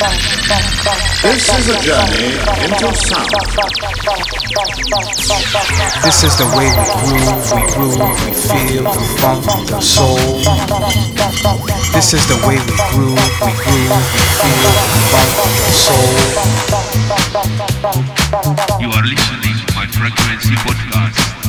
This is a journey into sound. This is the way we groove, we groove, we feel the funk, the soul. This is the way we groove, we groove, we feel the funk, the soul. You are listening to my frequency podcast.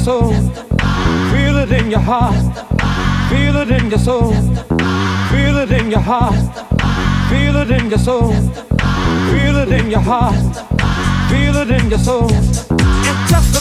soul. Feel it in your heart. Feel it in your soul. Feel it in your heart. Feel it in your soul. Feel it in your heart. Feel it in your soul. It's just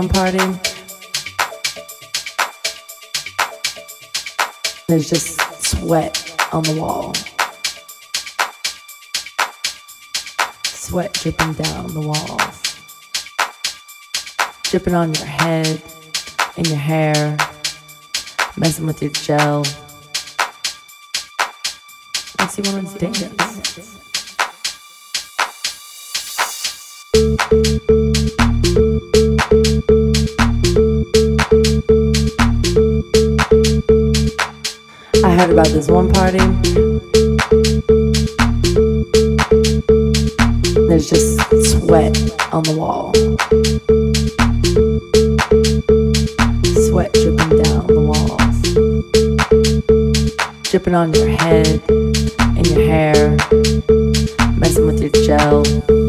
one party. There's just sweat on the wall. Sweat dripping down the walls, dripping on your head and your hair, messing with your gel. I see one of dance. heard about this one party. There's just sweat on the wall. Sweat dripping down the walls. Dripping on your head and your hair. Messing with your gel.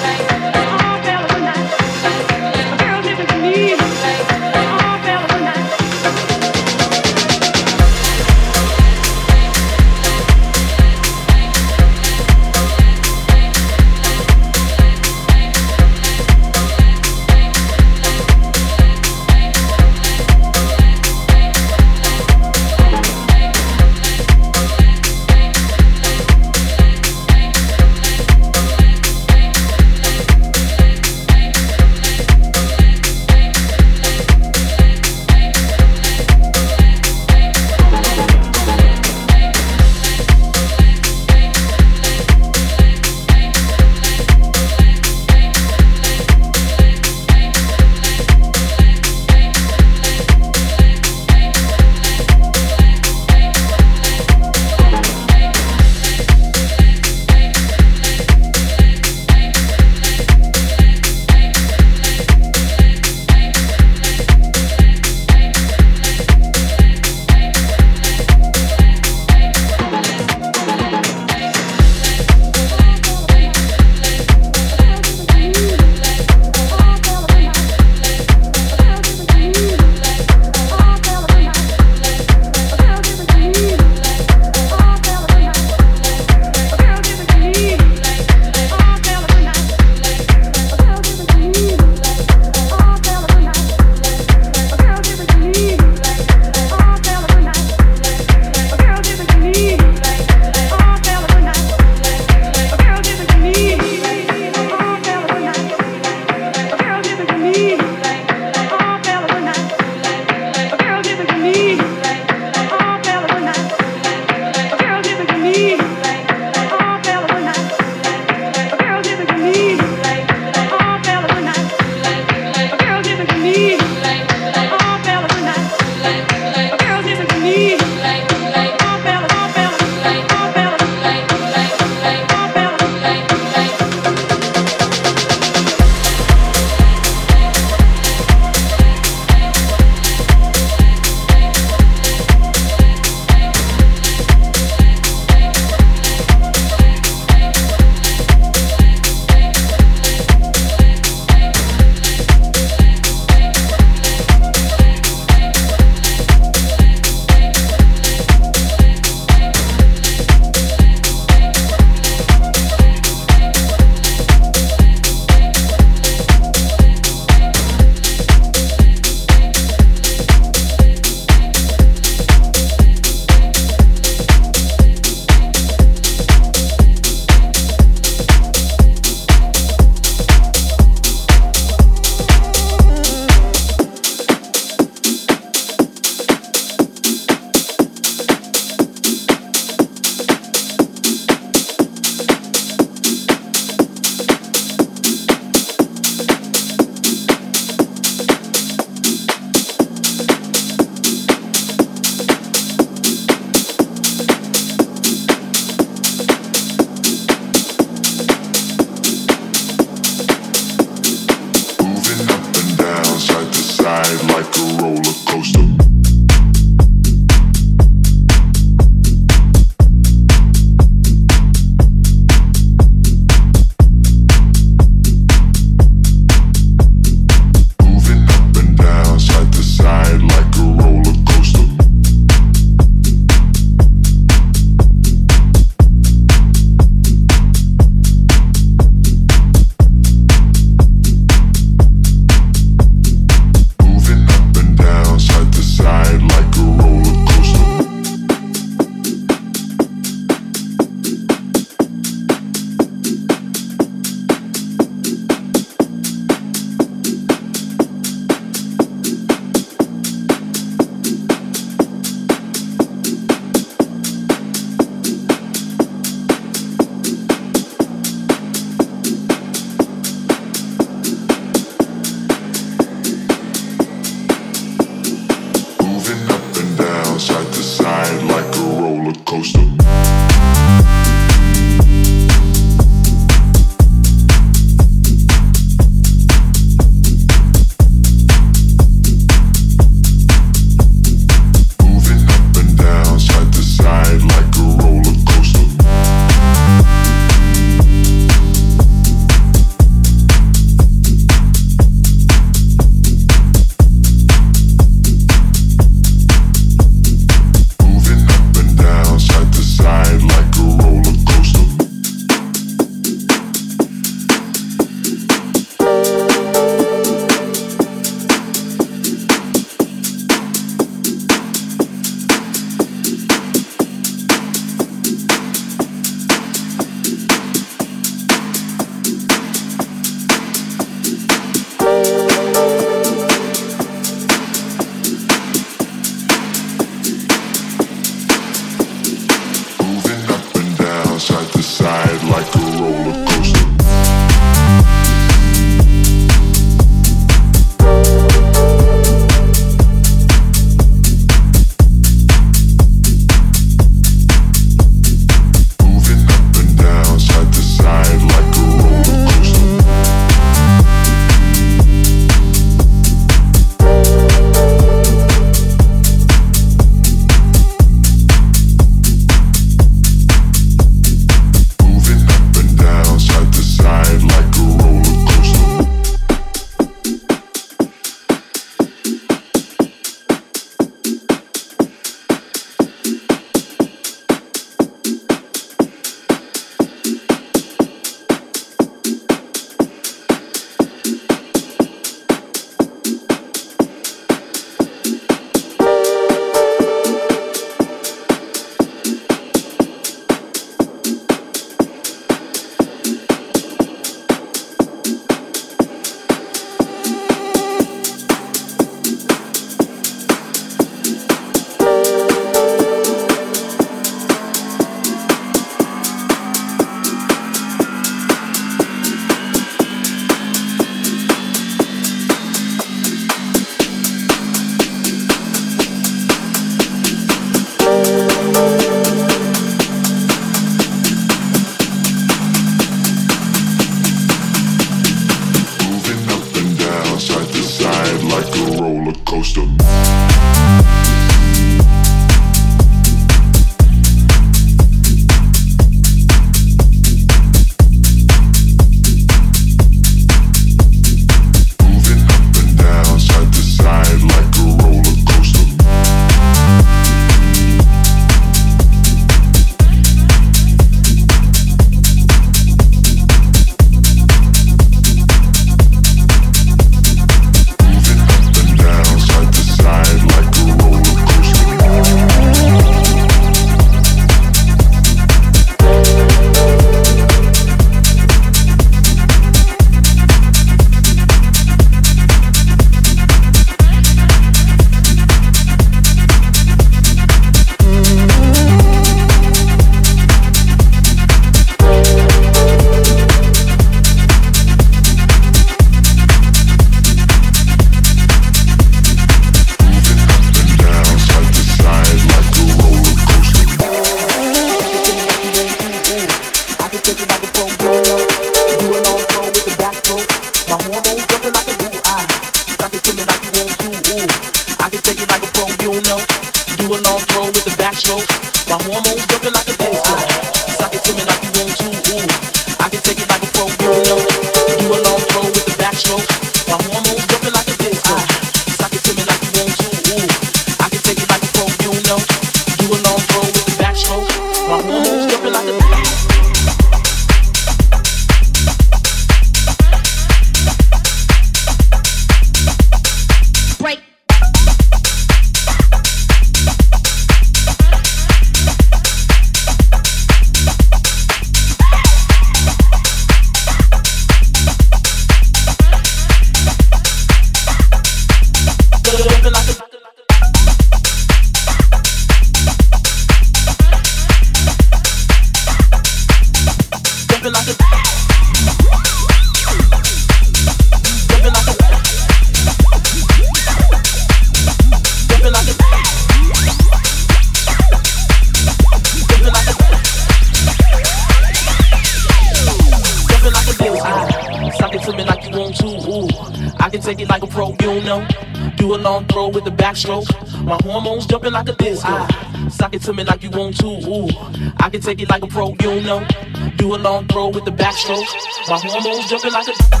With the backstroke. My hormones jumping like a